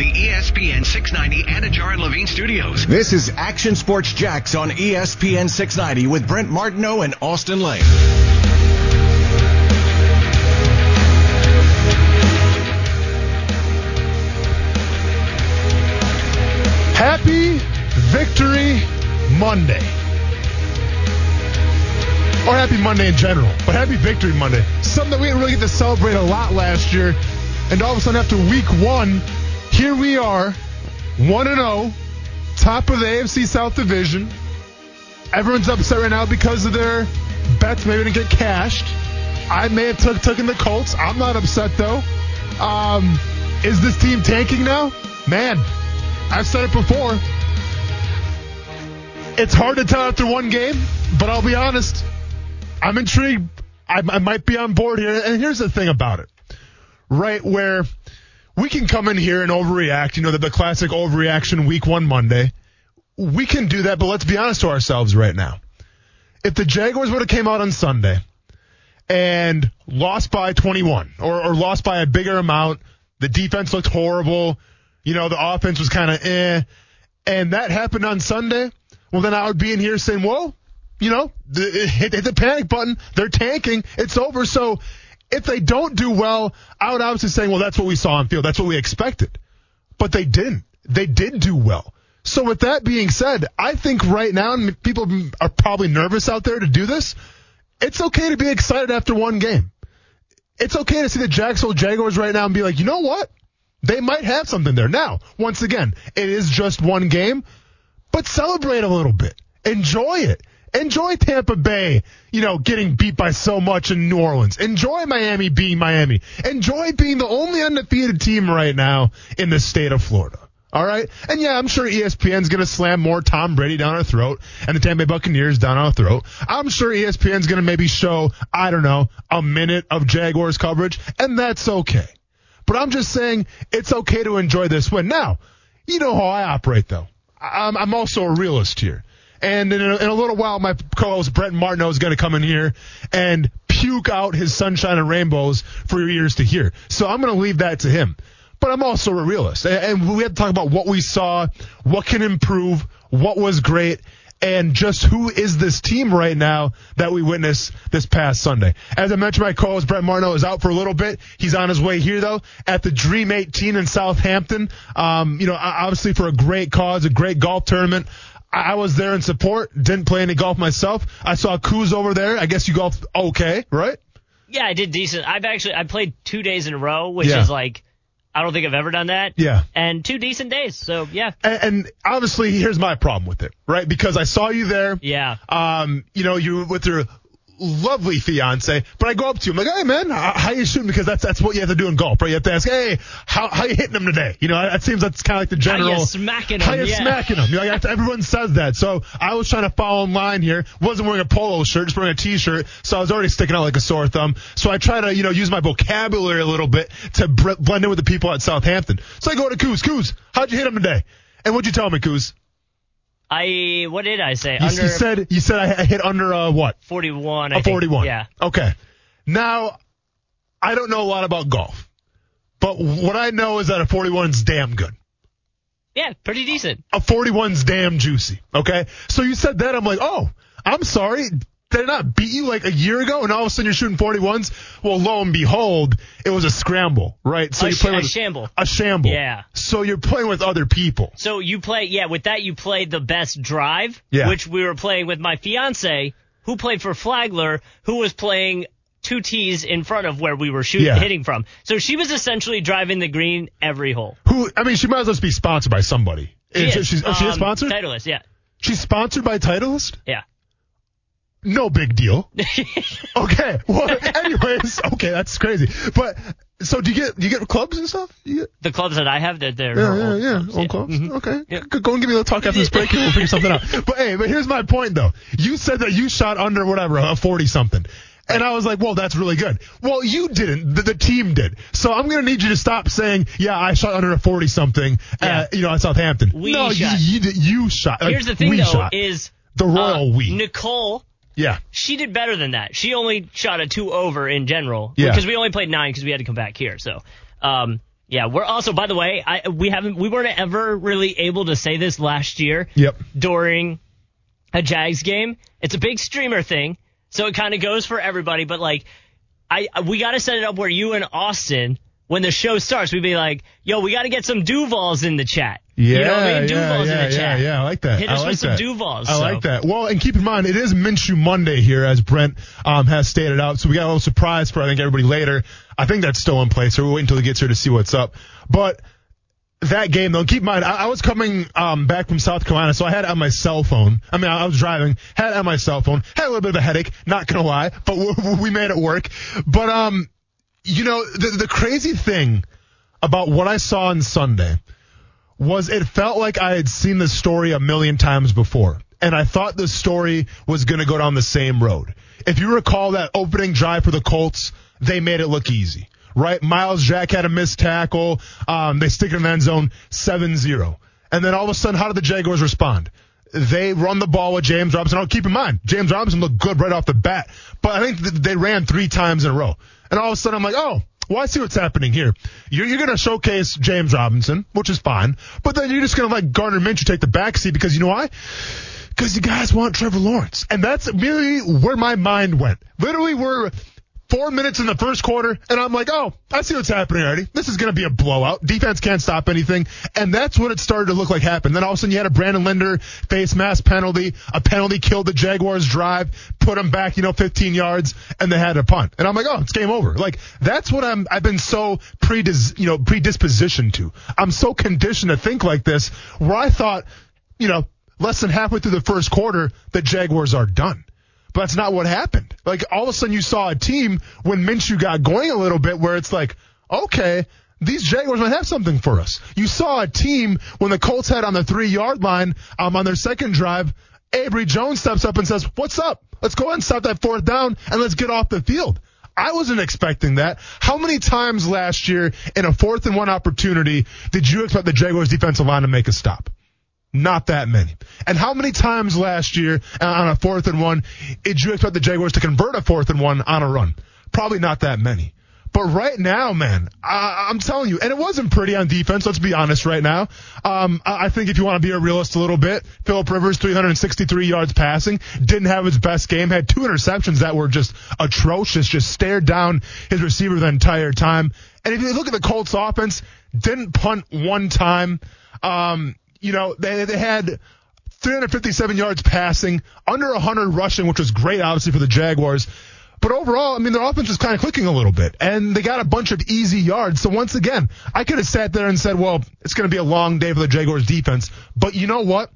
the ESPN 690 Anidjar and Levine studios. This is Action Sports Jax on ESPN 690 with Brent Martineau and Austin Lane. Happy Victory Monday. Or Happy Monday in general, but Happy Victory Monday. Something that we didn't really get to celebrate a lot last year. And all of a sudden, after week one, here we are, 1 0, top of the AFC South Division. Everyone's upset right now because of their bets maybe didn't get cashed. I may have took taken the Colts. I'm not upset though. Um, is this team tanking now? Man, I've said it before. It's hard to tell after one game, but I'll be honest. I'm intrigued. I, I might be on board here. And here's the thing about it, right? Where we can come in here and overreact, you know, the, the classic overreaction week one Monday. We can do that, but let's be honest to ourselves right now. If the Jaguars would have came out on Sunday and lost by 21 or, or lost by a bigger amount, the defense looked horrible. You know, the offense was kind of eh. And that happened on Sunday. Well, then I would be in here saying, well, you know, the, hit, hit the panic button. They're tanking. It's over. So if they don't do well, I would obviously say, well, that's what we saw on field. That's what we expected. But they didn't. They did do well. So with that being said, I think right now, and people are probably nervous out there to do this, it's okay to be excited after one game. It's okay to see the Jacksonville Jaguars right now and be like, you know what? They might have something there. Now, once again, it is just one game, but celebrate a little bit. Enjoy it. Enjoy Tampa Bay, you know, getting beat by so much in New Orleans. Enjoy Miami being Miami. Enjoy being the only undefeated team right now in the state of Florida. All right. And yeah, I'm sure ESPN's going to slam more Tom Brady down our throat and the Tampa Bay Buccaneers down our throat. I'm sure ESPN's going to maybe show, I don't know, a minute of Jaguars coverage, and that's okay. But I'm just saying it's okay to enjoy this win. Now, you know how I operate though. I'm, I'm also a realist here. And in a, in a little while, my co-host Brent Martineau is going to come in here and puke out his sunshine and rainbows for your ears to hear. So I'm going to leave that to him. But I'm also a realist. And we have to talk about what we saw, what can improve, what was great, and just who is this team right now that we witnessed this past Sunday. As I mentioned, my co-host Brett Marno is out for a little bit. He's on his way here though at the Dream 18 in Southampton. Um, you know, obviously for a great cause, a great golf tournament. I was there in support. Didn't play any golf myself. I saw Kuz over there. I guess you golfed okay, right? Yeah, I did decent. I've actually I played two days in a row, which Yeah. is like I don't think I've ever done that. Yeah. And two decent days. So yeah. And, and obviously, here's my problem with it, right? Because I saw you there. Yeah. Um, you know, you with your lovely fiance, but I go up to you, I'm like, hey man, how, how you shooting? Because that's that's what you have to do in golf, right? You have to ask, hey, how how you hitting them today? You know, that seems that's kind of like the general. How you smacking How 'em, you yeah. smacking them? You know, like, everyone says that. So I was trying to follow in line here. wasn't wearing a polo shirt, just wearing a t-shirt. So I was already sticking out like a sore thumb. So I try to, you know, use my vocabulary a little bit to br- blend in with the people at Southampton. So I go to Kuz. Kuz, how'd you hit him today? And what'd you tell me, Kuz? I what did I say? You, Under you said you said I hit under uh, what? 41. I A think. 41. Yeah. Okay. Now, I don't know a lot about golf, but what I know is that a 41's damn good. Yeah, pretty decent. A 41's damn juicy. Okay. So you said that. I'm like, oh, I'm sorry. Did I not beat you like a year ago? And all of a sudden you're shooting 41s? Well, lo and behold, it was a scramble, right? So A you sh- play a shamble. A shamble. Yeah. So you're playing with other people. So you play, yeah, with that you played the best drive, Yeah. which we were playing with my fiance, who played for Flagler, who was playing two tees in front of where we were shooting, Yeah. hitting from. So she was essentially driving the green every hole. Who, I mean, she might as well be sponsored by somebody. She Is- is. She's, oh, she is Um, sponsored? Titleist, yeah. She's sponsored by Titleist? Yeah. No big deal. okay. Well, anyways, okay, that's crazy. But so do you get do you get clubs and stuff? You get, The clubs that I have, that they're yeah, yeah, old yeah, clubs, old clubs. Mhm. Okay. Yeah. Go- and give me a little talk after this break, and we'll figure something out. But hey, but here's my point though. You said that you shot under whatever a forty something. And I was like, well, that's really good. Well, you didn't. The, the team did. So I'm going to need you to stop saying, yeah, I shot under a 40 something, Yeah. you know, at Southampton. We no, shot. You, you, you shot. Like, Here's the thing we though, shot. is the royal uh, we. Nicole, yeah. she did better than that. She only shot a two over in general Yeah. because we only played nine because we had to come back here. So, um, Yeah, we're also, by the way, I, we haven't, we weren't ever really able to say this last year. Yep. During a Jags game, it's a big streamer thing, so it kind of goes for everybody. But like, I we got to set it up where you and Austin, when the show starts, we'd be like, "Yo, we got to get some Duvals in the chat." Yeah, you know what I mean? yeah, Duvals yeah, in the chat. yeah, yeah. I like that. Hit I us like with some that. Duvals. I so. like that. Well, and keep in mind, it is Minshew Monday here, as Brent um, has stated out. So we got a little surprise for I think everybody later. I think that's still in place. So we're waiting until he gets here to see what's up. But that game, though, keep in mind, I, I was coming um, back from South Carolina, so I had it on my cell phone. I mean, I, I was driving, had it on my cell phone, had a little bit of a headache, not gonna lie, but we, we made it work. But um, you know, the the crazy thing about what I saw on Sunday was it felt like I had seen the story a million times before. And I thought the story was going to go down the same road. If you recall that opening drive for the Colts, they made it look easy, right? Myles Jack had a missed tackle. Um, they stick it in the end zone 7-0. And then all of a sudden, how did the Jaguars respond? They run the ball with James Robinson. I'll keep in mind, James Robinson looked good right off the bat, but I think th- they ran three times in a row. And all of a sudden, I'm like, oh, well, I see what's happening here. You're, you're going to showcase James Robinson, which is fine, but then you're just going to let Gardner Minshew take the backseat because you know why? Because you guys want Trevor Lawrence. And that's really where my mind went. Literally, we're four minutes in the first quarter, and I'm like, oh, I see what's happening already. This is going to be a blowout. Defense can't stop anything. And that's what it started to look like happen. Then all of a sudden you had a Brandon Linder face mask penalty. A penalty killed the Jaguars drive, put them back, you know, 15 yards, and they had a punt. And I'm like, oh, it's game over. Like, that's what I'm, I've been so predis, you know, predispositioned to. I'm so conditioned to think like this, where I thought, you know, less than halfway through the first quarter, the Jaguars are done. But that's not what happened. Like all of a sudden you saw a team when Minshew got going a little bit where it's like, okay, these Jaguars might have something for us. You saw a team when the Colts had on the three yard line, um, on their second drive, Abry Jones steps up and says, what's up? Let's go ahead and stop that fourth down and let's get off the field. I wasn't expecting that. How many times last year in a fourth and one opportunity did you expect the Jaguars defensive line to make a stop? Not that many. And how many times last year uh, on a fourth and one did you expect the Jaguars to convert a fourth and one on a run? Probably not that many. But right now, man, I, I'm telling you, and it wasn't pretty on defense. Let's be honest right now. Um, I I think if you want to be a realist a little bit, Philip Rivers, 363 yards passing, didn't have his best game, had two interceptions that were just atrocious, just stared down his receiver the entire time. And if you look at the Colts offense, didn't punt one time. Um, you know, they, they had 357 yards passing, under 100 rushing, which was great, obviously, for the Jaguars. But overall, I mean, their offense was kind of clicking a little bit, and they got a bunch of easy yards. So once again, I could have sat there and said, well, it's going to be a long day for the Jaguars defense. But you know what?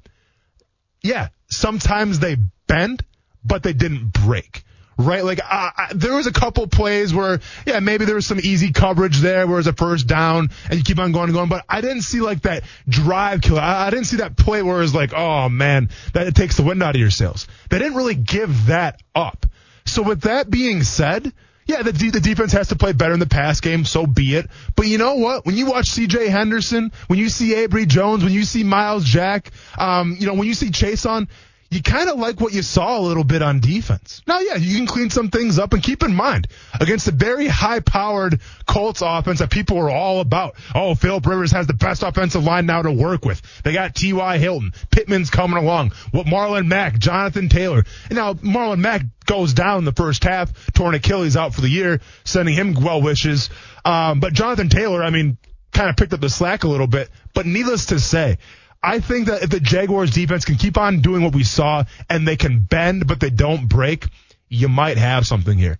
Yeah, sometimes they bend, but they didn't break. Right, like I, there was a couple plays where, yeah, maybe there was some easy coverage there, where it was a first down, and you keep on going and going. But I didn't see like that drive killer. I, I didn't see that play where it was like, oh man, that it takes the wind out of your sails. They didn't really give that up. So with that being said, yeah, the, the defense has to play better in the pass game, so be it. But you know what? When you watch C.J. Henderson, when you see Abry Jones, when you see Myles Jack, um, you know, when you see Chaisson, you kind of like what you saw a little bit on defense. Now, yeah, you can clean some things up and keep in mind against a very high powered Colts offense that people were all about. Oh, Philip Rivers has the best offensive line now to work with. They got T.Y. Hilton. Pittman's coming along. What Marlon Mack, Jonathan Taylor. And now Marlon Mack goes down the first half, torn Achilles out for the year, sending him well wishes. Um, but Jonathan Taylor, I mean, kind of picked up the slack a little bit. But needless to say, I think that if the Jaguars defense can keep on doing what we saw and they can bend but they don't break, you might have something here.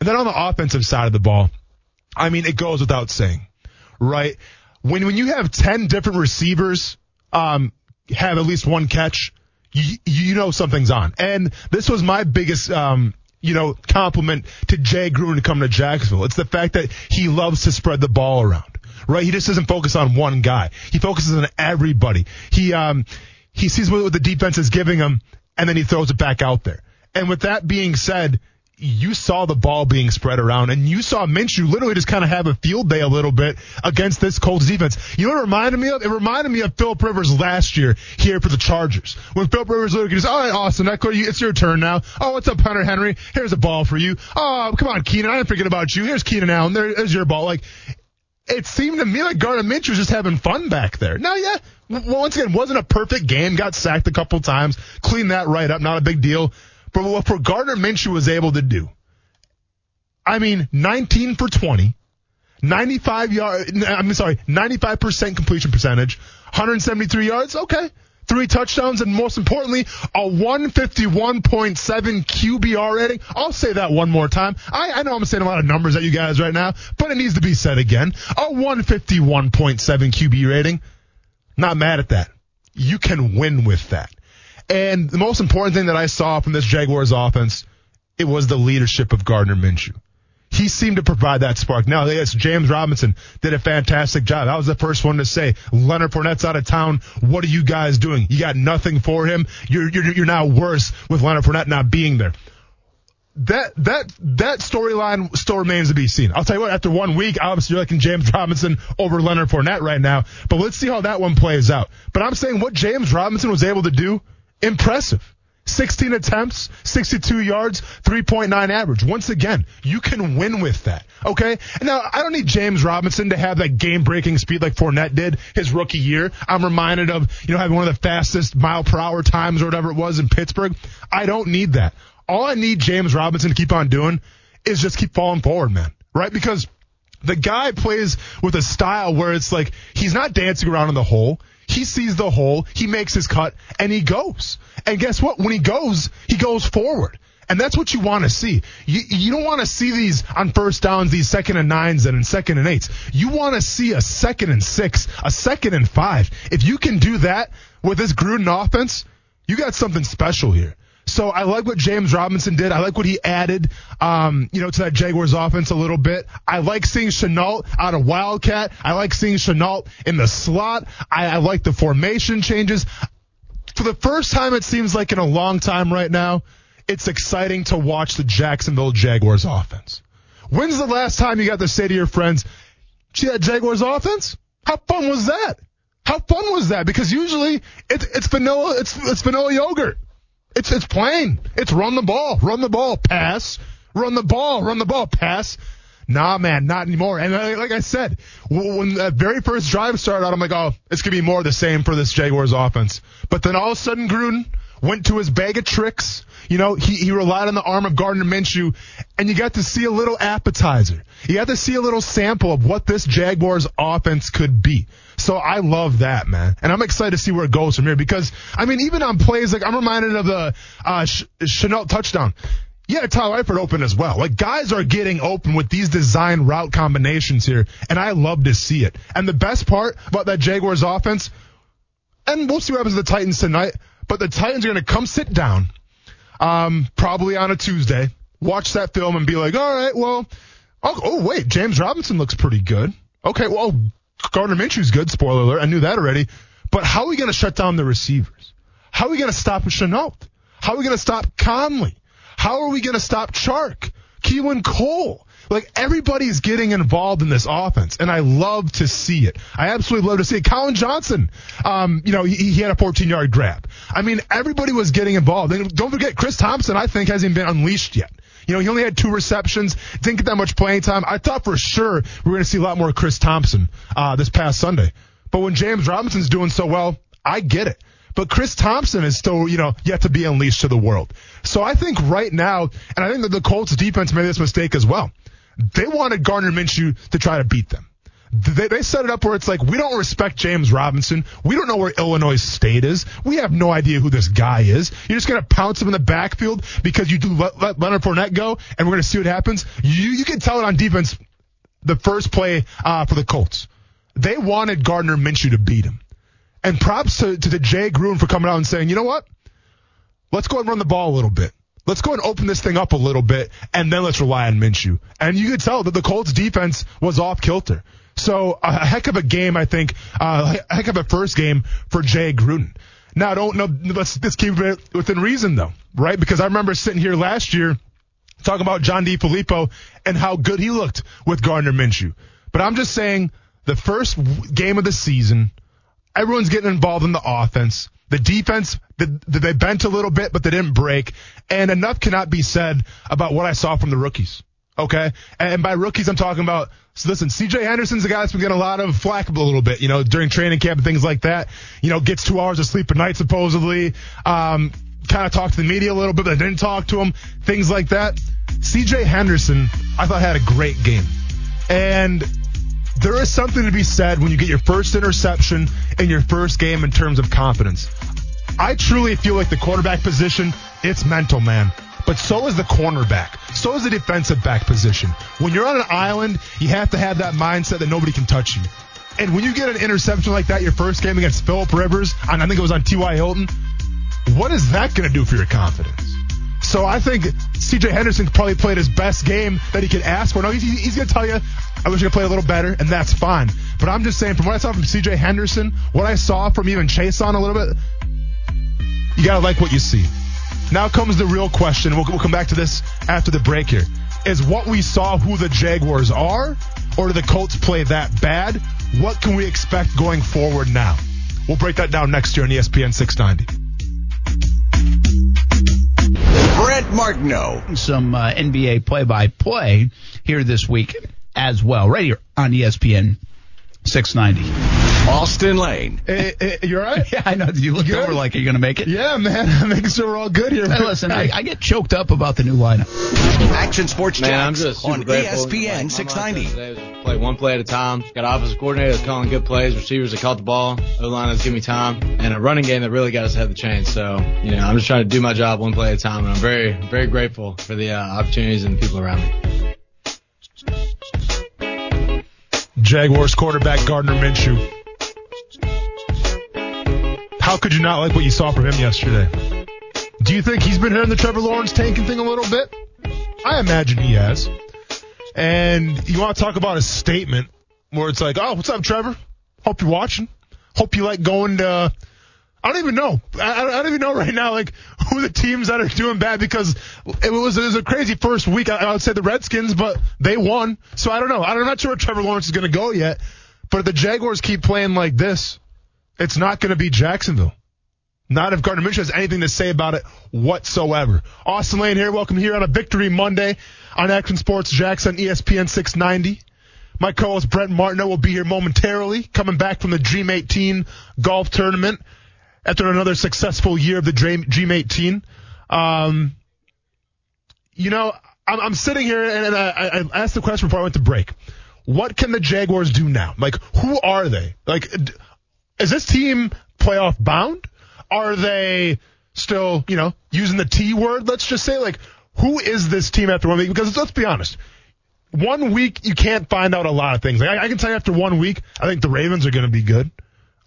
And then on the offensive side of the ball, I mean, it goes without saying, right? When when you have ten different receivers um, have at least one catch, you, you know something's on. And this was my biggest um, you know, compliment to Jay Gruden come to Jacksonville. It's the fact that he loves to spread the ball around right? He just doesn't focus on one guy. He focuses on everybody. He um he sees what the defense is giving him, and then he throws it back out there. And with that being said, you saw the ball being spread around, and you saw Minshew literally just kind of have a field day a little bit against this Colts defense. You know what it reminded me of? It reminded me of Philip Rivers last year here for the Chargers. When Philip Rivers literally goes, all right, Austin, it's your turn now. Oh, what's up, Hunter Henry? Here's a ball for you. Oh, come on, Keenan. I didn't forget about you. Here's Keenan Allen. There's your ball. Like, it seemed to me like Gardner Minshew was just having fun back there. Now, yeah, once again, wasn't a perfect game. Got sacked a couple times. Cleaned that right up. Not a big deal. But what for Gardner Minshew was able to do, I mean, 19 for 20, 95 yard, I'm sorry, 95% completion percentage, 173 yards. Okay. Three touchdowns and most importantly, a 151.7 QBR rating. I'll say that one more time. I, I know I'm saying a lot of numbers at you guys right now, but it needs to be said again. A 151.7 QB rating. Not mad at that. You can win with that. And the most important thing that I saw from this Jaguars offense, it was the leadership of Gardner Minshew he seemed to provide that spark. Now, yes, James Robinson did a fantastic job. I was the first one to say, Leonard Fournette's out of town. What are you guys doing? You got nothing for him. You're, you're, you're now worse with Leonard Fournette not being there. That, that, that storyline still remains to be seen. I'll tell you what, after one week, obviously you're liking James Robinson over Leonard Fournette right now, but let's see how that one plays out. But I'm saying what James Robinson was able to do, impressive. 16 attempts, 62 yards, 3.9 average. Once again, you can win with that. Okay? Now, I don't need James Robinson to have that game breaking speed like Fournette did his rookie year. I'm reminded of, you know, having one of the fastest mile per hour times or whatever it was in Pittsburgh. I don't need that. All I need James Robinson to keep on doing is just keep falling forward, man. Right? Because the guy plays with a style where it's like he's not dancing around in the hole. He sees the hole, he makes his cut, and he goes. And guess what? When he goes, he goes forward. And that's what you want to see. You, you don't want to see these on first downs, these second and nines and in second and eights. You want to see a second and six, a second and five. If you can do that with this Gruden offense, you got something special here. So I like what James Robinson did. I like what he added, um, you know, to that Jaguars offense a little bit. I like seeing Shenault out of Wildcat. I like seeing Shenault in the slot. I, I like the formation changes. For the first time, it seems like in a long time right now, it's exciting to watch the Jacksonville Jaguars offense. When's the last time you got to say to your friends, gee, that Jaguars offense? How fun was that? How fun was that? Because usually it's, it's vanilla, it's, it's vanilla yogurt. It's it's plain. It's run the ball, run the ball, pass, run the ball, run the ball, pass. Nah, man, not anymore. And uh, like I said, when that very first drive started out, I'm like, oh, it's gonna be more of the same for this Jaguars offense. But then all of a sudden, Gruden went to his bag of tricks. You know, he, he relied on the arm of Gardner Minshew, and you got to see a little appetizer. You got to see a little sample of what this Jaguars offense could be. So I love that, man. And I'm excited to see where it goes from here because, I mean, even on plays, like I'm reminded of the, uh, Ch- touchdown. Yeah, Tyler Eifert open as well. Like guys are getting open with these design route combinations here, and I love to see it. And the best part about that Jaguars offense, and we'll see what happens to the Titans tonight, but the Titans are going to come sit down, um, probably on a Tuesday, watch that film and be like, all right, well, oh, oh wait, James Robinson looks pretty good. Okay, well, Gardner Minshew's good. Spoiler alert. I knew that already. But how are we going to shut down the receivers? How are we going to stop Shenault? How are we going to stop Conley? How are we going to stop Chark? Keelan Cole? Like everybody's getting involved in this offense, and I love to see it. I absolutely love to see it. Collin Johnson, um, you know, he, he had a 14 yard grab. I mean, everybody was getting involved. And don't forget, Chris Thompson, I think, hasn't been unleashed yet. You know, he only had two receptions, didn't get that much playing time. I thought for sure we were going to see a lot more Chris Thompson uh, this past Sunday. But when James Robinson's doing so well, I get it. But Chris Thompson is still, you know, yet to be unleashed to the world. So I think right now, and I think that the Colts defense made this mistake as well. They wanted Gardner Minshew to try to beat them. They, they set it up where it's like, we don't respect James Robinson. We don't know where Illinois State is. We have no idea who this guy is. You're just going to pounce him in the backfield because you do let, let Leonard Fournette go, and we're going to see what happens. You, you can tell it on defense the first play uh, for the Colts. They wanted Gardner Minshew to beat him. And props to, to the Jay Gruden for coming out and saying, you know what? Let's go and run the ball a little bit. Let's go and open this thing up a little bit, and then let's rely on Minshew. And you could tell that the Colts defense was off kilter. So a heck of a game, I think. Uh, a heck of a first game for Jay Gruden. Now, I don't know. Let's, let's keep it within reason, though, right? Because I remember sitting here last year talking about John DeFilippo and how good he looked with Gardner Minshew. But I'm just saying the first game of the season, everyone's getting involved in the offense. The defense, the, the, they bent a little bit, but they didn't break. And enough cannot be said about what I saw from the rookies. Okay. And by rookies, I'm talking about, so listen, CJ Henderson's the guy that's been getting a lot of flack a little bit, you know, during training camp and things like that. You know, gets two hours of sleep a night supposedly. Um, kind of talked to the media a little bit, but didn't talk to him. Things like that. CJ Henderson, I thought had a great game. And there is something to be said when you get your first interception in your first game in terms of confidence. I truly feel like the quarterback position, it's mental, man. But so is the cornerback. So is the defensive back position. When you're on an island, you have to have that mindset that nobody can touch you. And when you get an interception like that your first game against Philip Rivers, and I think it was on T.Y. Hilton, what is that going to do for your confidence? So I think C.J. Henderson probably played his best game that he could ask for. No, he's, he's going to tell you, I wish I could play a little better, and that's fine. But I'm just saying, from what I saw from C.J. Henderson, what I saw from even Chaisson a little bit, you got to like what you see. Now comes the real question. We'll, we'll come back to this after the break here. Is what we saw who the Jaguars are, or do the Colts play that bad? What can we expect going forward now? We'll break that down next year on ESPN 690. Brent Martineau. Some uh, NBA play-by-play here this week as well, right here on ESPN 690. Austin Lane. Hey, hey, you all right? Yeah, I know. You looked Good. over like, are you going to make it? Yeah, man. I'm making sure we're all good here. Hey, listen, I, I get choked up about the new lineup. Action Sports Man, I'm Jacks just on grateful. Like, my ESPN 690. Today was just play one play at a time. Got an offensive coordinator that's calling good plays, receivers that caught the ball, O line that's giving me time, and a running game that really got us ahead of the chain. So, you know, I'm just trying to do my job one play at a time, and I'm very, very grateful for the uh, opportunities and the people around me. Jaguars quarterback Gardner Minshew. How could you not like what you saw from him yesterday? Do you think he's been hearing the Trevor Lawrence tanking thing a little bit? I imagine he has. And you want to talk about a statement where it's like, oh, what's up, Trevor? Hope you're watching. Hope you like going to. I don't even know. I, I don't even know right now, like who the teams that are doing bad because it was, it was a crazy first week. I, I would say the Redskins, but they won. So I don't know. I'm not sure where Trevor Lawrence is going to go yet. But if the Jaguars keep playing like this, it's not going to be Jacksonville. Not if Gardner Minshew has anything to say about it whatsoever. Austin Lane here. Welcome here on a Victory Monday on Action Sports Jackson ESPN 690. My co-host Brent Martineau will be here momentarily, coming back from the Dream 18 golf tournament after another successful year of the Dream, Dream 18. Um, you know, I'm, I'm sitting here and, I, I asked the question before I went to break. What can the Jaguars do now? Like, who are they? Like, is this team playoff bound? Are they still, you know, using the T word? Let's just say, like, who is this team after one week? Because let's be honest, one week you can't find out a lot of things. Like, I, I can tell you after one week, I think the Ravens are going to be good.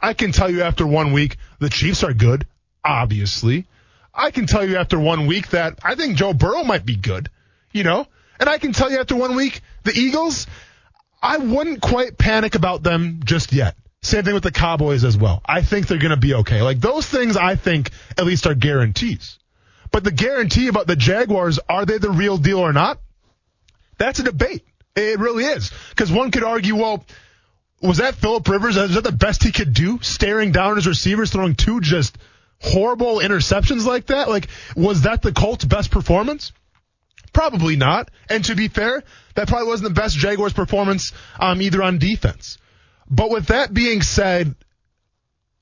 I can tell you after one week, the Chiefs are good, obviously. I can tell you after one week that I think Joe Burrow might be good, you know? And I can tell you after one week, the Eagles, I wouldn't quite panic about them just yet. Same thing with the Cowboys as well. I think they're going to be okay. Like those things, I think at least are guarantees. But the guarantee about the Jaguars, are they the real deal or not? That's a debate. It really is. Because one could argue, well, was that Philip Rivers? Is that the best he could do? Staring down his receivers, throwing two just horrible interceptions like that? Like, was that the Colts' best performance? Probably not. And to be fair, that probably wasn't the best Jaguars performance um, either on defense. But with that being said,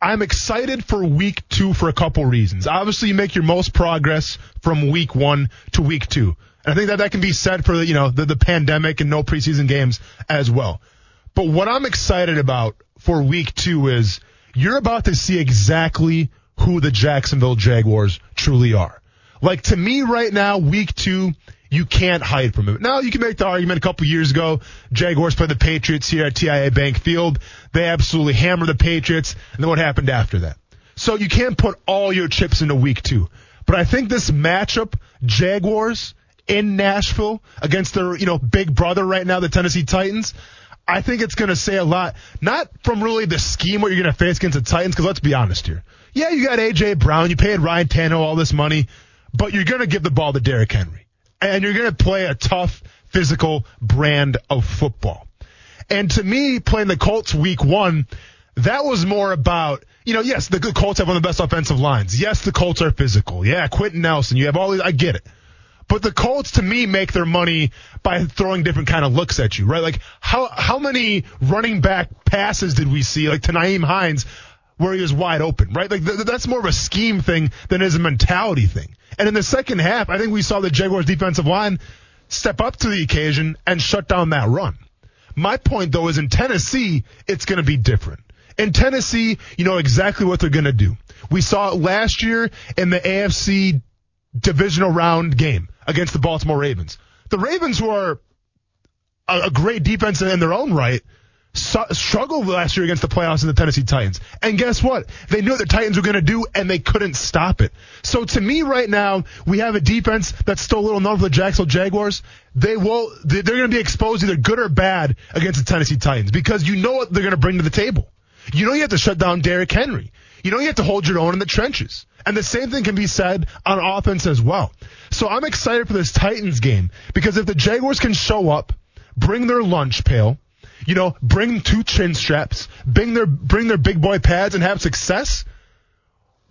I'm excited for week two for a couple reasons. Obviously, you make your most progress from week one to week two. And I think that that can be said for the, you know, the, the pandemic and no preseason games as well. But what I'm excited about for week two is you're about to see exactly who the Jacksonville Jaguars truly are. Like to me right now, week two, you can't hide from it. Now you can make the argument a couple years ago, Jaguars played the Patriots here at TIAA Bank Field. They absolutely hammered the Patriots. And then what happened after that? So you can't put all your chips into week two. But I think this matchup, Jaguars in Nashville against their, you know, big brother right now, the Tennessee Titans, I think it's going to say a lot, not from really the scheme what you're going to face against the Titans, because let's be honest here. Yeah, you got A.J. Brown, you paid Ryan Tannehill all this money, but you're going to give the ball to Derrick Henry. And you're going to play a tough, physical brand of football. And to me, playing the Colts week one, that was more about, you know, yes, the Colts have one of the best offensive lines. Yes, the Colts are physical. Yeah, Quenton Nelson, you have all these, I get it. But the Colts, to me, make their money by throwing different kind of looks at you, right? Like how how many running back passes did we see, like to Nyheim Hines, where he was wide open, right? Like th- that's more of a scheme thing than is a mentality thing. And in the second half, I think we saw the Jaguars defensive line step up to the occasion and shut down that run. My point though is in Tennessee, it's going to be different. In Tennessee, you know exactly what they're going to do. We saw it last year in the AFC divisional round game against the Baltimore Ravens. The Ravens, were a, great defense in their own right, struggled last year against the playoffs and the Tennessee Titans. And guess what? They knew what the Titans were going to do, and they couldn't stop it. So to me, right now, we have a defense that's still a little known for the Jacksonville Jaguars. They will, they're going to be exposed either good or bad against the Tennessee Titans because you know what they're going to bring to the table. You know you have to shut down Derrick Henry. You know you have to hold your own in the trenches. And the same thing can be said on offense as well. So I'm excited for this Titans game because if the Jaguars can show up, bring their lunch pail, you know, bring two chin straps, bring their bring their big boy pads and have success,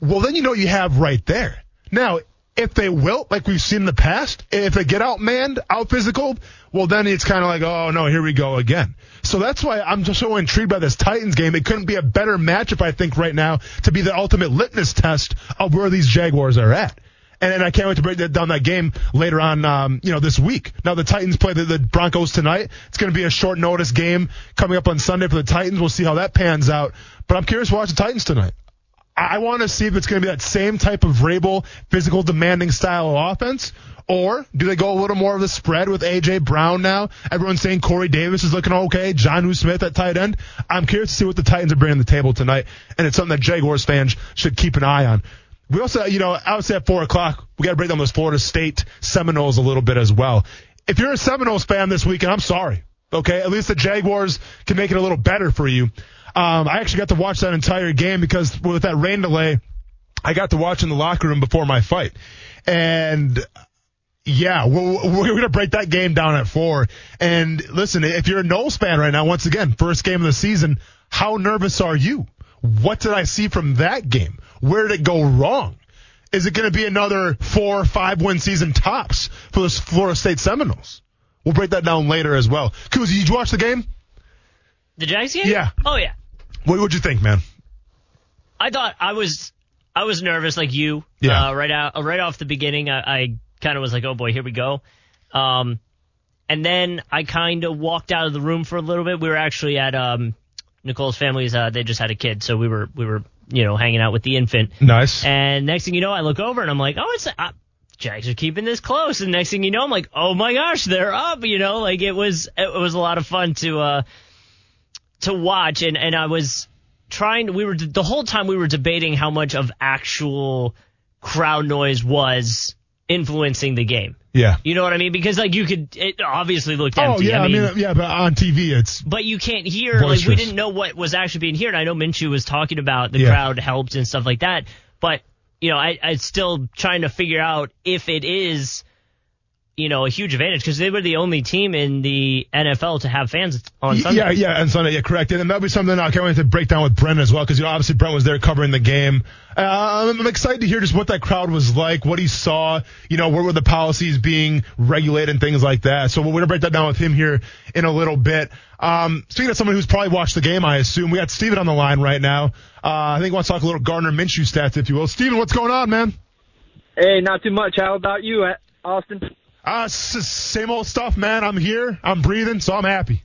well then you know you have right there. Now, if they wilt, like we've seen in the past, if they get out outmanned, out physical, well then it's kind of like, oh no, here we go again. So that's why I'm just so intrigued by this Titans game. It couldn't be a better matchup, I think, right now to be the ultimate litmus test of where these Jaguars are at. And, I can't wait to break that down that game later on, um, you know, this week. Now the Titans play the, the Broncos tonight. It's going to be a short notice game coming up on Sunday for the Titans. We'll see how that pans out. But I'm curious to watch the Titans tonight. I want to see if it's going to be that same type of Vrabel, physical, demanding style of offense, or do they go a little more of the spread with AJ Brown now? Everyone's saying Corey Davis is looking okay. Jonnu Smith at tight end. I'm curious to see what the Titans are bringing to the table tonight, and it's something that Jaguars fans should keep an eye on. We also, you know, I would say at four o'clock, we got to break down those Florida State Seminoles a little bit as well. If you're a Seminoles fan this weekend, I'm sorry. Okay, at least the Jaguars can make it a little better for you. Um, I actually got to watch that entire game because with that rain delay, I got to watch in the locker room before my fight. And yeah, we're, we're going to break that game down at four. And listen, if you're a Noles fan right now, once again, first game of the season, how nervous are you? What did I see from that game? Where did it go wrong? Is it going to be another four or five win season tops for the Florida State Seminoles? We'll break that down later as well. Kuz, did you watch the game? The Jags game? Yeah. Oh yeah. What would you think, man? I thought I was I was nervous like you. Yeah. Uh, right out right off the beginning, I, I kind of was like, oh boy, here we go. Um, and then I kind of walked out of the room for a little bit. We were actually at um Nicole's family's. Uh, they just had a kid, so we were we were you know hanging out with the infant. Nice. And next thing you know, I look over and I'm like, oh, it's uh, Jags are keeping this close. And next thing you know, I'm like, oh my gosh, they're up. You know, like it was it was a lot of fun to uh to watch. And and I was trying. We were the whole time we were debating how much of actual crowd noise was influencing the game. Yeah. You know what I mean? Because like you could, it obviously looked Oh yeah, I mean, yeah, but on TV it's but you can't hear like we didn't know what was actually being heard. I know Minshew was talking about the Yeah. crowd helped and stuff like that, but you know, I I still trying to figure out if it is you know a huge advantage because they were the only team in the NFL to have fans on Sunday. Yeah, yeah, and Sunday, yeah, correct. And that'll be something I can't wait to break down with Brent as well, because you know, obviously Brent was there covering the game. Uh, I'm, I'm excited to hear just what that crowd was like, what he saw, you know, where were the policies being regulated and things like that. So we're gonna break that down with him here in a little bit. Um, speaking of someone who's probably watched the game, I assume we got Steven on the line right now. Uh, I think he wants to talk a little Gardner Minshew stats, if you will. Steven, what's going on, man? Hey, not too much. How about you, Austin? Uh, same old stuff, man. I'm here, I'm breathing, so I'm happy.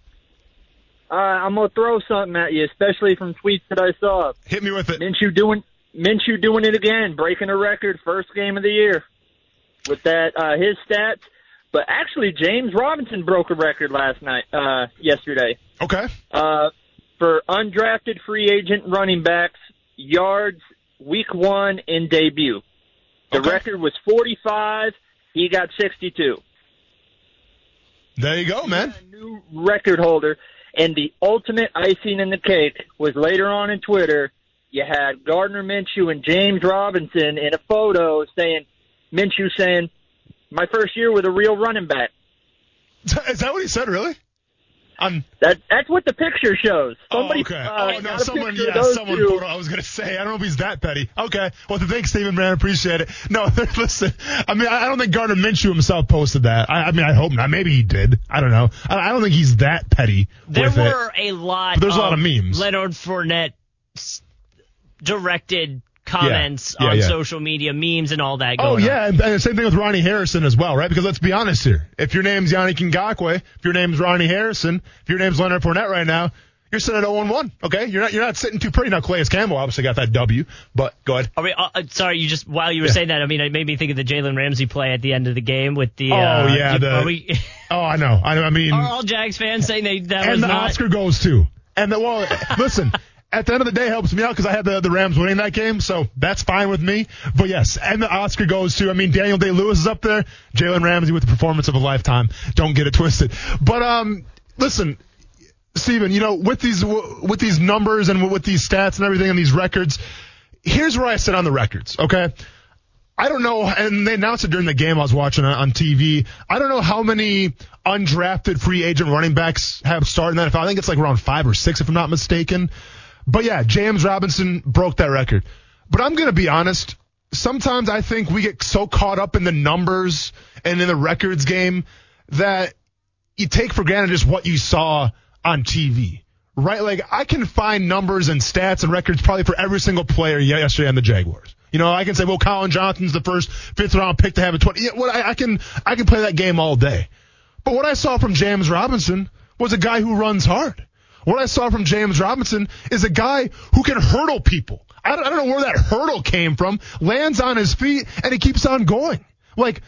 Uh, I'm gonna throw something at you, especially from tweets that I saw. Hit me with it. Minshew doing Minshew doing it again, breaking a record, first game of the year with that uh, his stats. But actually, James Robinson broke a record last night, uh, yesterday, Okay. uh, for undrafted free agent running backs yards week one in debut. The Okay. record was 45. He got 62. There you go, man. a new record holder. And the ultimate icing in the cake was later on in Twitter, you had Gardner Minshew and James Robinson in a photo saying, Minshew saying, my first year with a real running back. Is that what he said, really? On That that's what the picture shows. Somebody, oh, okay. uh, oh no, someone, yeah, someone. Put, I was gonna say, I don't know if he's that petty. Okay, well, thanks, Stephen, man, appreciate it. No, listen, I mean, I I don't think Gardner Minshew himself posted that. I, I mean, I hope not. Maybe he did. I don't know. I, I don't think he's that petty There with it. were a lot. But there's a lot of memes. Leonard Fournette directed comments Yeah, on yeah. social media, memes, and all that. Going Oh on. yeah, and, and same thing with Ronnie Harrison as well, right? Because let's be honest here. If your name's Yannick Ngakoue, if your name's Ronnie Harrison, if your name's Leonard Fournette right now, you're sitting at 0 1. Okay, you're not you're not sitting too pretty. Now Calais Campbell obviously got that W, but go ahead. Are we, uh, uh, sorry, you just while you were Yeah. saying that, I mean, it made me think of the Jalen Ramsey play at the end of the game with the. Oh, uh, yeah, the- we? Oh, I know. I, I mean, Are all Jags fans saying they, that was and the not? Oscar goes to And the well, listen. At the end of the day, helps me out because I had the, the Rams winning that game, so that's fine with me. But yes, and the Oscar goes to, I mean, Daniel Day Lewis is up there, Jalen Ramsey with the performance of a lifetime. Don't get it twisted. But um, listen, Steven, you know, with these with these numbers and with these stats and everything and these records, here's where I sit on the records. Okay, I don't know, and they announced it during the game I was watching on, TV. I don't know how many undrafted free agent running backs have started in NFL. I think it's like around five or six, if I'm not mistaken. But yeah, James Robinson broke that record. But I'm going to be honest. Sometimes I think we get so caught up in the numbers and in the records game that you take for granted just what you saw on TV, right? Like I can find numbers and stats and records probably for every single player yesterday on the Jaguars. You know, I can say, well, Collin Johnson's the first fifth round pick to have a 20. Yeah, what I, I can, I can play that game all day. But what I saw from James Robinson was a guy who runs hard. What I saw from James Robinson is a guy who can hurdle people. I don't, I don't know where that hurdle came from. Lands on his feet and he keeps on going. Like,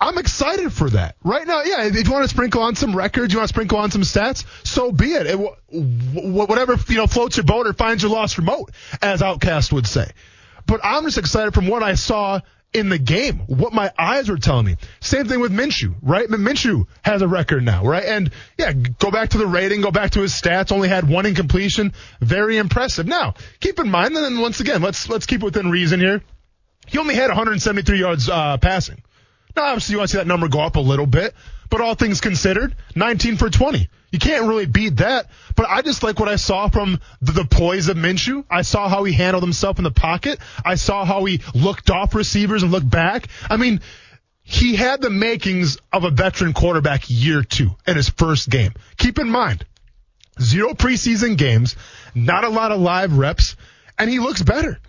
I'm excited for that. Right now, yeah, if you want to sprinkle on some records, you want to sprinkle on some stats, so be it. it whatever, you know, floats your boat or finds your lost remote, as OutKast would say. But I'm just excited from what I saw in the game, what my eyes were telling me. Same thing with Minshew, right? Minshew has a record now, right? And yeah, go back to the rating, go back to his stats, only had one incompletion. Very impressive. Now, keep in mind, and then once again, let's, let's keep within reason here. He only had 173 yards, uh, passing. Now, obviously, you want to see that number go up a little bit, but all things considered, 19 for 20. You can't really beat that. But I just like what I saw from the, the poise of Minshew. I saw how he handled himself in the pocket. I saw how he looked off receivers and looked back. I mean, he had the makings of a veteran quarterback year two in his first game. Keep in mind, zero preseason games, not a lot of live reps, and he looks better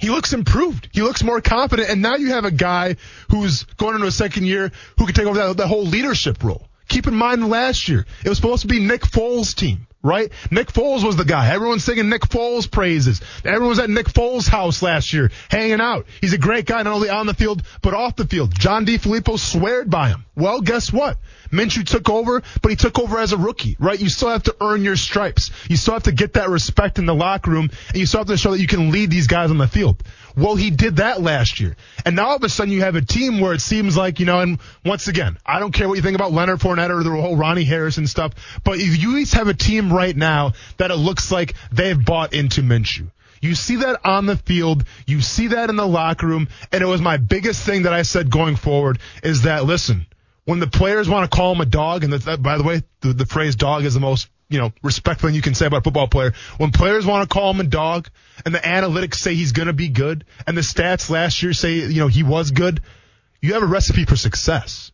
he looks improved. He looks more confident. And now you have a guy who's going into a second year who can take over that, that whole leadership role. Keep in mind last year, it was supposed to be Nick Foles' team, right? Nick Foles was the guy. Everyone's singing Nick Foles praises. Everyone was at Nick Foles' house last year, hanging out. He's a great guy, not only on the field, but off the field. John DeFilippo sweared by him. Well, guess what? Minshew took over, but he took over as a rookie, right? You still have to earn your stripes. You still have to get that respect in the locker room, and you still have to show that you can lead these guys on the field. Well, he did that last year. And now all of a sudden you have a team where it seems like, you know, and once again, I don't care what you think about Leonard Fournette or the whole Ronnie Harrison stuff, but if you at least have a team right now that it looks like they've bought into Minshew. You see that on the field. You see that in the locker room. And it was my biggest thing that I said going forward is that, listen, when the players want to call him a dog, and that, by the way, the, the phrase dog is the most, you know, respectful thing you can say about a football player. When players want to call him a dog and the analytics say he's going to be good and the stats last year say, you know, he was good, you have a recipe for success.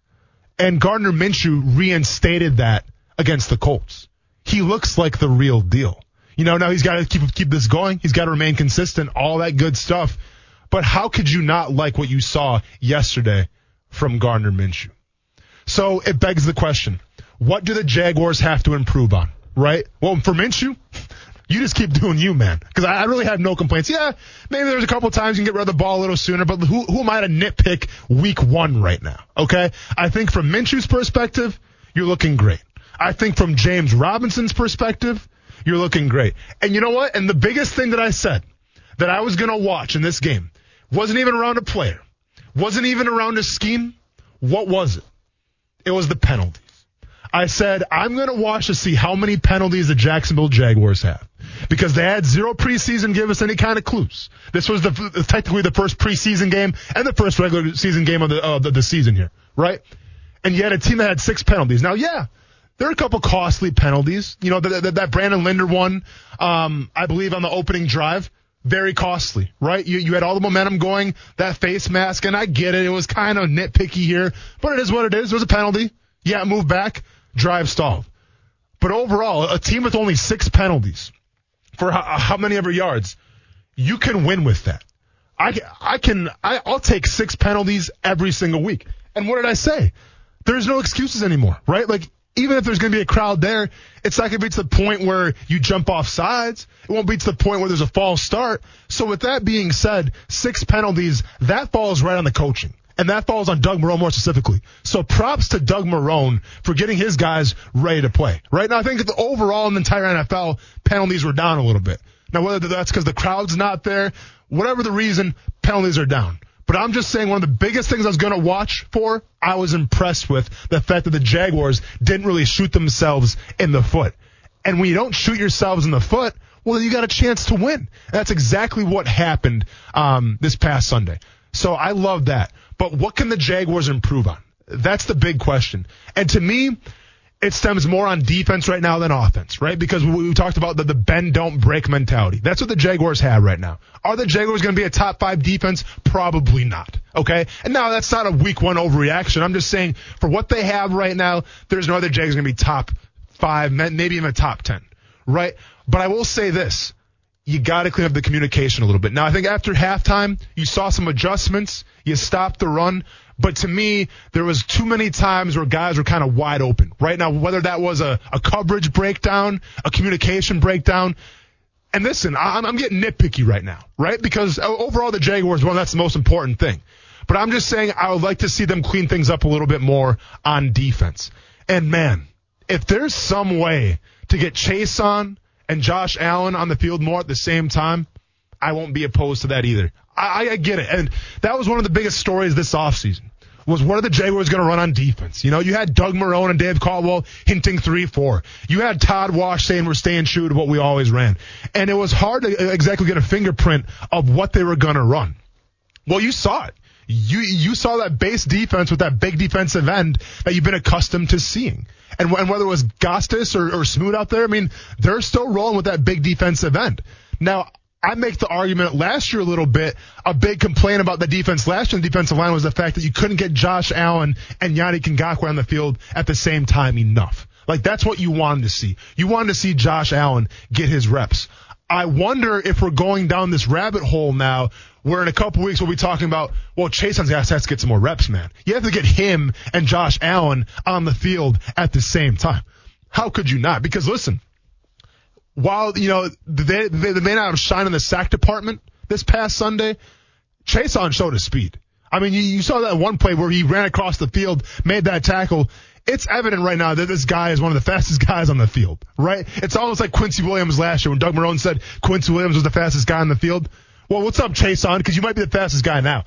And Gardner Minshew reinstated that against the Colts. He looks like the real deal. You know, now he's got to keep keep this going. He's got to remain consistent, all that good stuff. But how could you not like what you saw yesterday from Gardner Minshew? So it begs the question, what do the Jaguars have to improve on, right? Well, for Minshew, you just keep doing you, man. Because I, really have no complaints. Yeah, maybe there's a couple times you can get rid of the ball a little sooner, but who, who am I to nitpick week one right now? Okay? I think from Minshew's perspective, you're looking great. I think from James Robinson's perspective, you're looking great. And you know what? And the biggest thing that I said that I was going to watch in this game wasn't even around a player, wasn't even around a scheme. What was it? It was the penalties. I said, I'm going to watch to see how many penalties the Jacksonville Jaguars have. Because they had zero preseason give us any kind of clues. This was the, technically the first preseason game and the first regular season game of the, uh, the, the season here, right? And had a team that had six penalties. Now, yeah, there are a couple costly penalties. You know, that, that, that Brandon Linder one, um, I believe on the opening drive, very costly, right? You, you had all the momentum going, that face mask, and I get it. It was kind of nitpicky here, but it is what it is. It was a penalty. Yeah, move back, drive stalled. But overall, a team with only six penalties for how, uh, how many ever yards, you can win with that. I, I can, I, I'll take six penalties every single week. And what did I say? There's no excuses anymore, right? Like, even if there's going to be a crowd there, it's not going to be to the point where you jump off sides. It won't be to the point where there's a false start. So with that being said, six penalties, that falls right on the coaching. And that falls on Doug Marrone more specifically. So props to Doug Marrone for getting his guys ready to play. Right now, I think the overall in the entire NFL, penalties were down a little bit. Now, whether that's because the crowd's not there, whatever the reason, penalties are down. But I'm just saying one of the biggest things I was going to watch for, I was impressed with the fact that the Jaguars didn't really shoot themselves in the foot. And when you don't shoot yourselves in the foot, well, you got a chance to win. And that's exactly what happened um, this past Sunday. So I love that. But what can the Jaguars improve on? That's the big question. And to me, it stems more on defense right now than offense, right? Because we, talked about the, the bend don't break mentality. That's what the Jaguars have right now. Are the Jaguars going to be a top five defense? Probably not. Okay. And now that's not a week one overreaction. I'm just saying for what they have right now, there's no other Jaguars going to be top five, maybe even top 10, right? But I will say this. You got to clean up the communication a little bit. Now, I think after halftime, you saw some adjustments. You stopped the run. But to me, there was too many times where guys were kind of wide open. Right now, whether that was a, a coverage breakdown, a communication breakdown, and listen, I'm, I'm getting nitpicky right now, right? Because uh, overall, the Jaguars, well, that's the most important thing. But I'm just saying I would like to see them clean things up a little bit more on defense. And man, if there's some way to get Chaisson and Josh Allen on the field more at the same time, I won't be opposed to that either. I, I get it. And that was one of the biggest stories this offseason was what are the Jaguars going to run on defense? You know, you had Doug Marrone and Dave Caldwell hinting three, four. You had Todd Wash saying we're staying true to what we always ran. And it was hard to uh, exactly get a fingerprint of what they were going to run. Well, you saw it. You, you saw that base defense with that big defensive end that you've been accustomed to seeing. And, and whether it was Gotsis or, or Smoot out there, I mean, they're still rolling with that big defensive end. Now, I make the argument last year a little bit. A big complaint about the defense last year the defensive line was the fact that you couldn't get Josh Allen and Yannick Ngakoue on the field at the same time enough. Like that's what you wanted to see. You wanted to see Josh Allen get his reps. I wonder if we're going down this rabbit hole now where in a couple weeks we'll be talking about, well, Chaisson's got to get some more reps, man. You have to get him and Josh Allen on the field at the same time. How could you not? Because listen, while you know they, they, they may not have shined in the sack department this past Sunday, Chaisson showed his speed. I mean, you, you saw that one play where he ran across the field, made that tackle. It's evident right now that this guy is one of the fastest guys on the field, right? It's almost like Quincy Williams last year when Doug Marrone said Quincy Williams was the fastest guy on the field. Well, what's up, Chaisson? Because you might be the fastest guy now.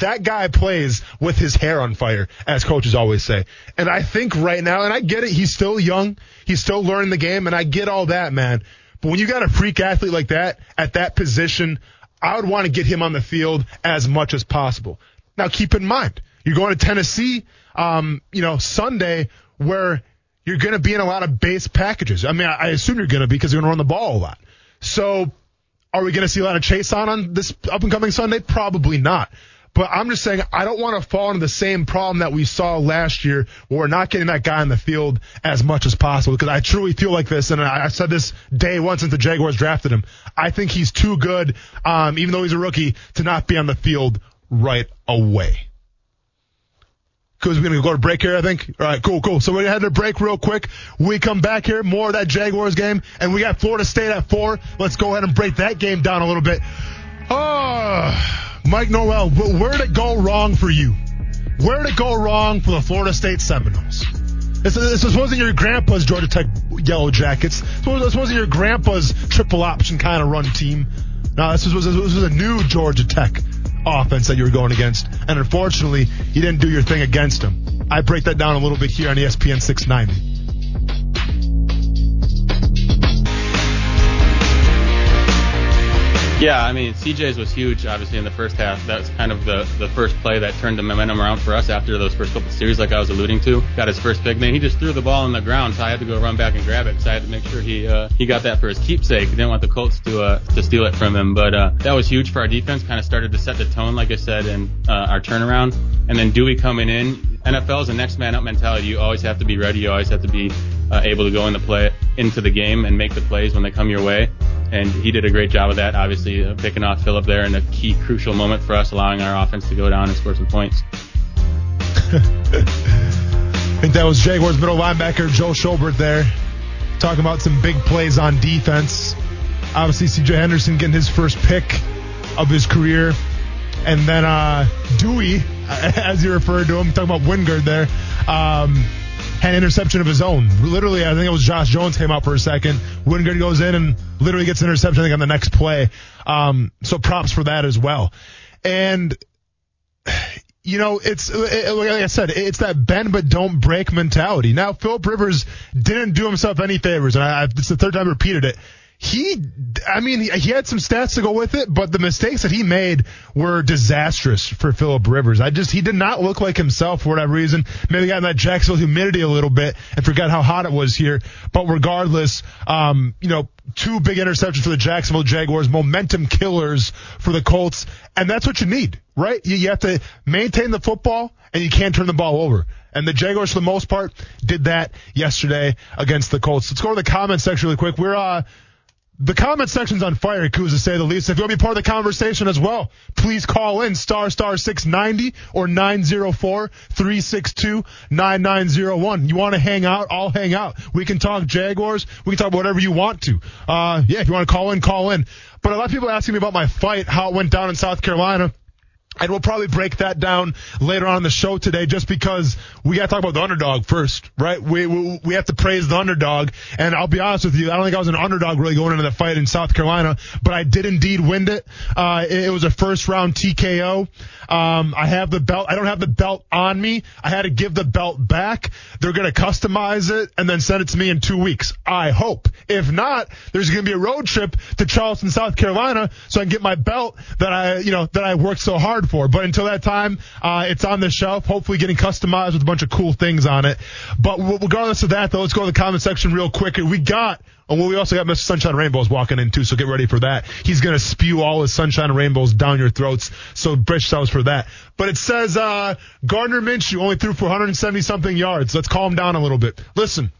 That guy plays with his hair on fire, as coaches always say. And I think right now, and I get it, he's still young, he's still learning the game, and I get all that, man. But when you got a freak athlete like that at that position, I would want to get him on the field as much as possible. Now, keep in mind, you're going to Tennessee, um, you know, Sunday, where you're going to be in a lot of base packages. I mean, I, I assume you're going to be because you're going to run the ball a lot. So are we going to see a lot of Chaisson on this up and coming Sunday? Probably not. But I'm just saying I don't want to fall into the same problem that we saw last year where we're not getting that guy in the field as much as possible because I truly feel like this, and I, said this day one since the Jaguars drafted him. I think he's too good, um, even though he's a rookie, to not be on the field right away because we're going to go to break here, I think. All right, cool, cool. So we're going to head to break real quick. We come back here, more of that Jaguars game, and we got Florida State at four. Let's go ahead and break that game down a little bit. Oh, Mike Norvell, where did it go wrong for you? Where did it go wrong for the Florida State Seminoles? This, this wasn't your grandpa's Georgia Tech Yellow Jackets. This wasn't your grandpa's triple option kind of run team. No, this was, this was a new Georgia Tech offense that you were going against. And unfortunately, you didn't do your thing against him. I break that down a little bit here on ESPN 690. Yeah, I mean, CJ's was huge, obviously, in the first half. That was kind of the, the first play that turned the momentum around for us after those first couple of series, like I was alluding to. Got his first pick, then he just threw the ball on the ground, so I had to go run back and grab it because I had to make sure he uh, he got that for his keepsake. He didn't want the Colts to uh, to steal it from him, but uh, that was huge for our defense. Kind of started to set the tone, like I said, in uh, our turnaround. And then Dewey coming in, NFL is a next man up mentality. You always have to be ready. You always have to be uh, able to go in the play into the game and make the plays when they come your way and he did a great job of that. Obviously, uh, picking off Philip there in a key, crucial moment for us, allowing our offense to go down and score some points. I think that was Jaguars middle linebacker Joe Schobert there, talking about some big plays on defense. Obviously, CJ Henderson getting his first pick of his career. And then uh, Dewey, as you referred to him, talking about Wingard there, um, had an interception of his own. Literally, I think it was Josh Jones came out for a second. Wingard goes in and literally gets an interception, I think, on the next play. Um, so props for that as well. And you know, it's it, like I said, it's that bend but don't break mentality. Now, Philip Rivers didn't do himself any favors, and I, it's the third time I repeated it. He, I mean, he, he had some stats to go with it, but the mistakes that he made were disastrous for Philip Rivers. I just, he did not look like himself for whatever reason. Maybe got in that Jacksonville humidity a little bit and forgot how hot it was here. But regardless, um, you know, two big interceptions for the Jacksonville Jaguars, momentum killers for the Colts, and that's what you need, right? You, you have to maintain the football, and you can't turn the ball over. And the Jaguars, for the most part, did that yesterday against the Colts. Let's go to the comment section really quick. We're uh, the comment section's on fire, Kuz, to say the least. If you want to be part of the conversation as well, please call in star star 690 or 904 362 9901. You want to hang out? I'll hang out. We can talk Jaguars. We can talk whatever you want to. Uh, yeah, if you want to call in, call in. But a lot of people asking me about my fight, how it went down in South Carolina. And we'll probably break that down later on in the show today just because we got to talk about the underdog first, right? We, we, we have to praise the underdog. And I'll be honest with you, I don't think I was an underdog really going into the fight in South Carolina, but I did indeed win it. Uh, it, it was a first round TKO. Um, I have the belt. I don't have the belt on me. I had to give the belt back. They're going to customize it and then send it to me in two weeks. I hope. If not, there's going to be a road trip to Charleston, South Carolina so I can get my belt that I, you know, that I worked so hard for. But until that time, uh, it's on the shelf, hopefully getting customized with a bunch of cool things on it. But regardless of that, though, let's go to the comment section real quick. We got Oh, well, we also got Mr. Sunshine Rainbows walking in too, so get ready for that. He's gonna spew all his Sunshine Rainbows down your throats, so brace yourselves for that. But it says, uh, Gardner Minshew only threw for 170 something yards. Let's calm down a little bit. Listen.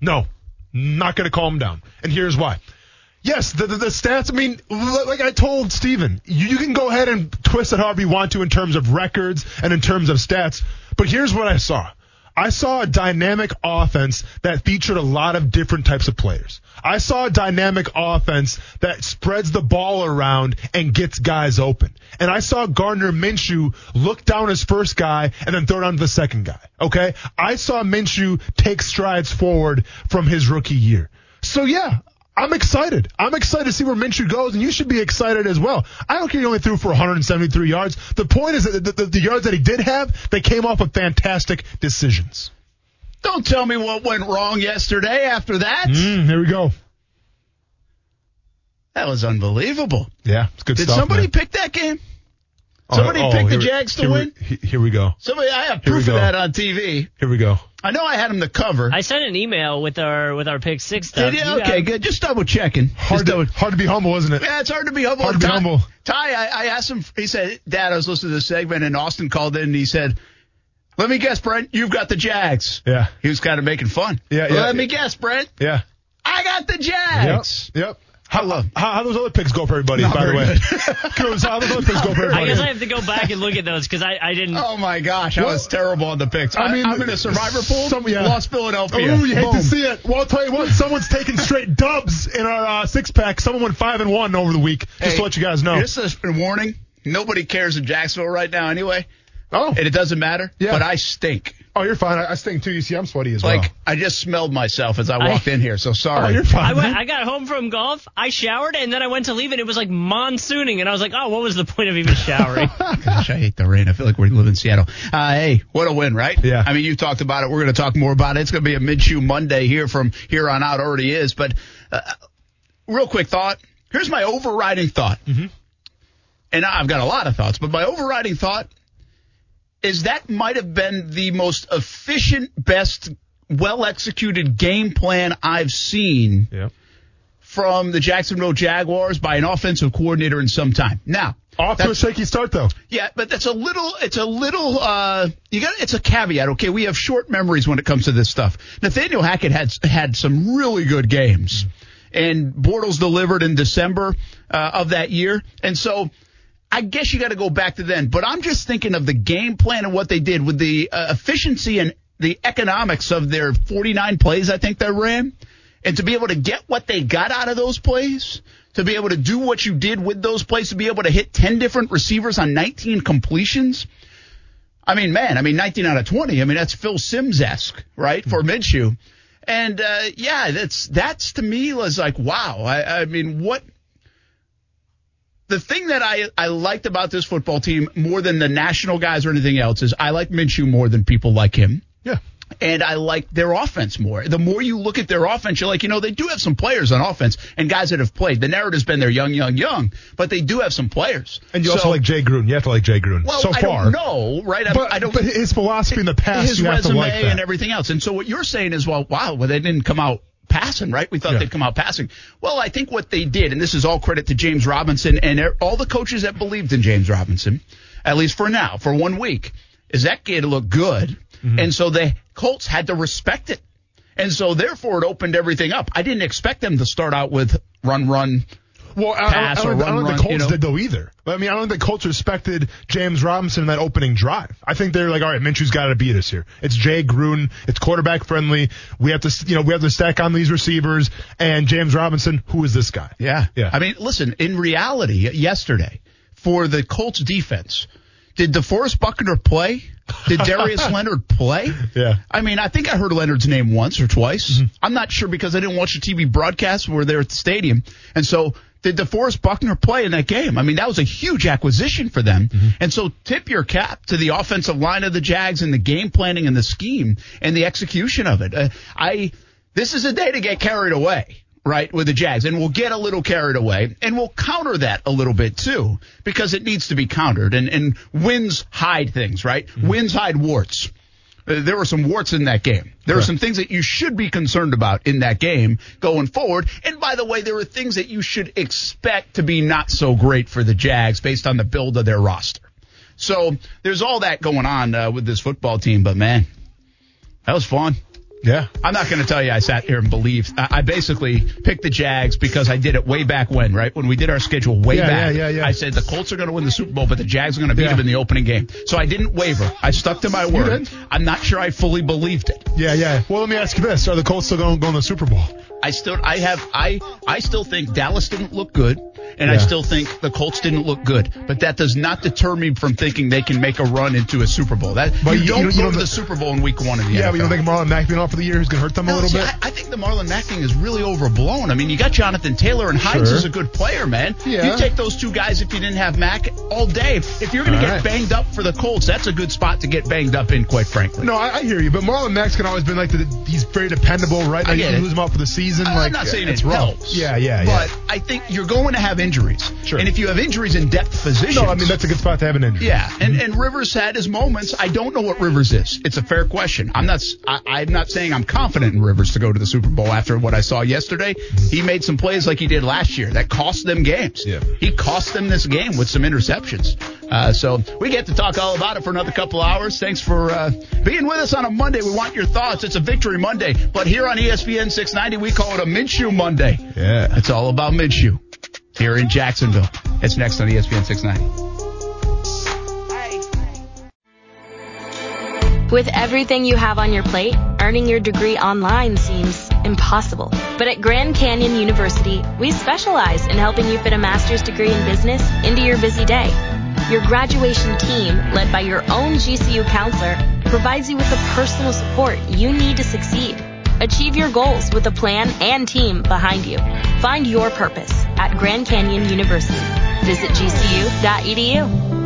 No. Not gonna calm down. And here's why. Yes, the, the, the, stats, I mean, like I told Steven, you, you can go ahead and twist it however you want to in terms of records and in terms of stats, but here's what I saw. I saw a dynamic offense that featured a lot of different types of players. I saw a dynamic offense that spreads the ball around and gets guys open. And I saw Gardner Minshew look down his first guy and then throw on to the second guy. Okay? I saw Minshew take strides forward from his rookie year. So yeah, I'm excited. I'm excited to see where Minshew goes, and you should be excited as well. I don't care he only threw for 173 yards. The point is that the, the, the yards that he did have, they came off of fantastic decisions. Don't tell me what went wrong yesterday after that. Mm, here we go. That was unbelievable. Yeah, it's good Did stuff. somebody man. pick that game? Oh, Somebody oh, picked the here we- Jags to here we- win? here we go. Somebody, I have proof of that on TV. Here we go. I know I had him to cover. I sent an email with our with our pick six stuff. Did you? You Okay, have- good. Just double checking. Hard Just to, double- hard to be humble, isn't it? Yeah, it's hard to be humble. Hard to be Ty, humble. Ty, I, I asked him. He said, "Dad, I was listening to the segment, and Austin called in, and he said." Let me guess, Brent. You've got the Jags. Yeah. He was kind of making fun. Yeah, yeah. Let me guess, Brent. Yeah. I got the Jags. Yep. I love. How, how those other picks go for everybody, Not by the way? how those other picks go for everybody? I guess I have to go back and look at those because I, I didn't. Oh my gosh, I was terrible on the picks. I, mean I'm in a survivor pool. some- yeah. Lost Philadelphia. Ooh, you hate Boom. to see it. Well, I'll tell you what, someone's taking straight dubs in our uh, six pack. Someone went five and one over the week. Just Hey, to let you guys know. This Just a warning. Nobody cares in Jacksonville right now anyway. Oh, And it doesn't matter. Yeah. But I stink. Oh, you're fine. I, I stink too. You see, I'm sweaty as Like well. Like I just smelled myself as I walked in here. So sorry. Oh, you're fine. I went. I got home from golf. I showered and then I went to leave and it was like monsooning and I was like, oh, what was the point of even showering? Gosh, I hate the rain. I feel like we live in Seattle. Uh, hey, what a win, right? Yeah. I mean, you talked about it. We're going to talk more about it. It's going to be a Minshew Monday here from here on out. Already is. But uh, real quick thought: Here's my overriding thought. And I've got a lot of thoughts, but my overriding thought is that might have been the most efficient, best, well executed game plan I've seen Yeah. from the Jacksonville Jaguars by an offensive coordinator in some time. Now, Off to a shaky start though. yeah, but that's a little. It's a little. uh You got. It's a caveat. Okay, we have short memories when it comes to this stuff. Nathaniel Hackett had had some really good games, and Bortles delivered in December uh, of that year, and so. I guess you got to go back to then, but I'm just thinking of the game plan and what they did with the uh, efficiency and the economics of their 49 plays. I think they ran, and to be able to get what they got out of those plays, to be able to do what you did with those plays, to be able to hit 10 different receivers on 19 completions. I mean, man, I mean, 19 out of 20. I mean, that's Phil Simms esque, right, for Minshew. And uh, yeah, that's that's to me was like, wow. I, I mean, what the thing that I, I liked about this football team more than the national guys or anything else is I like Minshew more than people like him. Yeah. And I like their offense more. The more you look at their offense, you're like, you know, they do have some players on offense and guys that have played. The narrative's been they're young, young, young, but they do have some players. And you So- also like Jay Gruden. You have to like Jay Gruden. well, so I far. don't right? I, But, I don't. but his philosophy in the past, his you have to resume like that. and everything else. And so what you're saying is, well, wow, well, they didn't come out passing, right? We thought Yeah. they'd come out passing. Well, I think what they did, and this is all credit to James Robinson and er- all the coaches that believed in James Robinson, at least for now, for one week, is that kid looked good. Mm-hmm. And so the Colts had to respect it. And so therefore it opened everything up. I didn't expect them to start out with run, run. Well, I, I, pass I don't, or I don't run, think the Colts you know? did though either. I mean, I don't think the Colts respected James Robinson in that opening drive. I think they're like, all right, Minshew's got to beat us here. It's Jay Gruden. It's quarterback friendly. We have to, you know, we have to stack on these receivers. And James Robinson, who is this guy? Yeah. Yeah. I mean, listen, in reality, yesterday, for the Colts defense, did DeForest Buckner play? Did Darius Leonard play? Yeah. I mean, I think I heard Leonard's name once or twice. Mm-hmm. I'm not sure because I didn't watch the TV broadcast. We were there at the stadium. And so, did DeForest Buckner play in that game? I mean, that was a huge acquisition for them. And so, tip your cap to the offensive line of the Jags and the game planning and the scheme and the execution of it. Uh, I, this is a day to get carried away right, with the Jags. And we'll get a little carried away and we'll counter that a little bit too, because it needs to be countered. And, and wins hide things, right? Wins hide warts. Uh, there were some warts in that game. There were some things that you should be concerned about in that game going forward. And by the way, there were things that you should expect to be not so great for the Jags based on the build of their roster. So there's all that going on uh, with this football team, but man, that was fun. Yeah. I'm not going to tell you I sat here and believed. I I basically picked the Jags because I did it way back when, right? When we did our schedule way Yeah, back. yeah, yeah, yeah. I said the Colts are going to win the Super Bowl, but the Jags are going to beat Yeah. them in the opening game. So I didn't waver. I stuck to my word. I'm not sure I fully believed it. Yeah, yeah. Well, let me ask you this: Are the Colts still going to go in the Super Bowl? I still, I have, I, I still think Dallas didn't look good, and I still think the Colts didn't look good. But that does not deter me from thinking they can make a run into a Super Bowl. That But you, you- don't you- go don't- to the Super Bowl in Week One of the year. Yeah, NFL. but you don't think Marlon Mack being off for the year is going to hurt them a little see, bit? I, I think the Marlon Mack thing is really overblown. I mean, you got Jonathan Taylor and Hines Sure. is a good player, man. Yeah. You take those two guys if you didn't have Mack all day. If you're going to get right. banged up for the Colts, that's a good spot to get banged up in, quite frankly. No, I, I hear you, but Marlon Mack's can always been like the, he's very dependable, right? I get you lose him out for the season. I'm like not saying it's it rough. helps. Yeah, yeah, yeah. But I think you're going to have injuries. Sure. And if you have injuries in depth positions. no, I mean that's a good spot to have an injury. Yeah, and and Rivers had his moments. I don't know what Rivers is. It's a fair question. I'm not. I, I'm not saying I'm confident in Rivers to go to the Super Bowl after what I saw yesterday. He made some plays like he did last year that cost them games. Yeah. He cost them this game with some interceptions. Uh, so we get to talk all about it for another couple hours. Thanks for uh, being with us on a Monday. We want your thoughts. It's a Victory Monday, but here on ESPN 690 we call it a Minshew Monday. Yeah. It's all about Minshew here in Jacksonville. It's next on ESPN 690. With everything you have on your plate, earning your degree online seems impossible. But at Grand Canyon University, we specialize in helping you fit a master's degree in business into your busy day. Your graduation team, led by your own GCU counselor, provides you with the personal support you need to succeed. Achieve your goals with a plan and team behind you. Find your purpose at Grand Canyon University. Visit gcu.edu.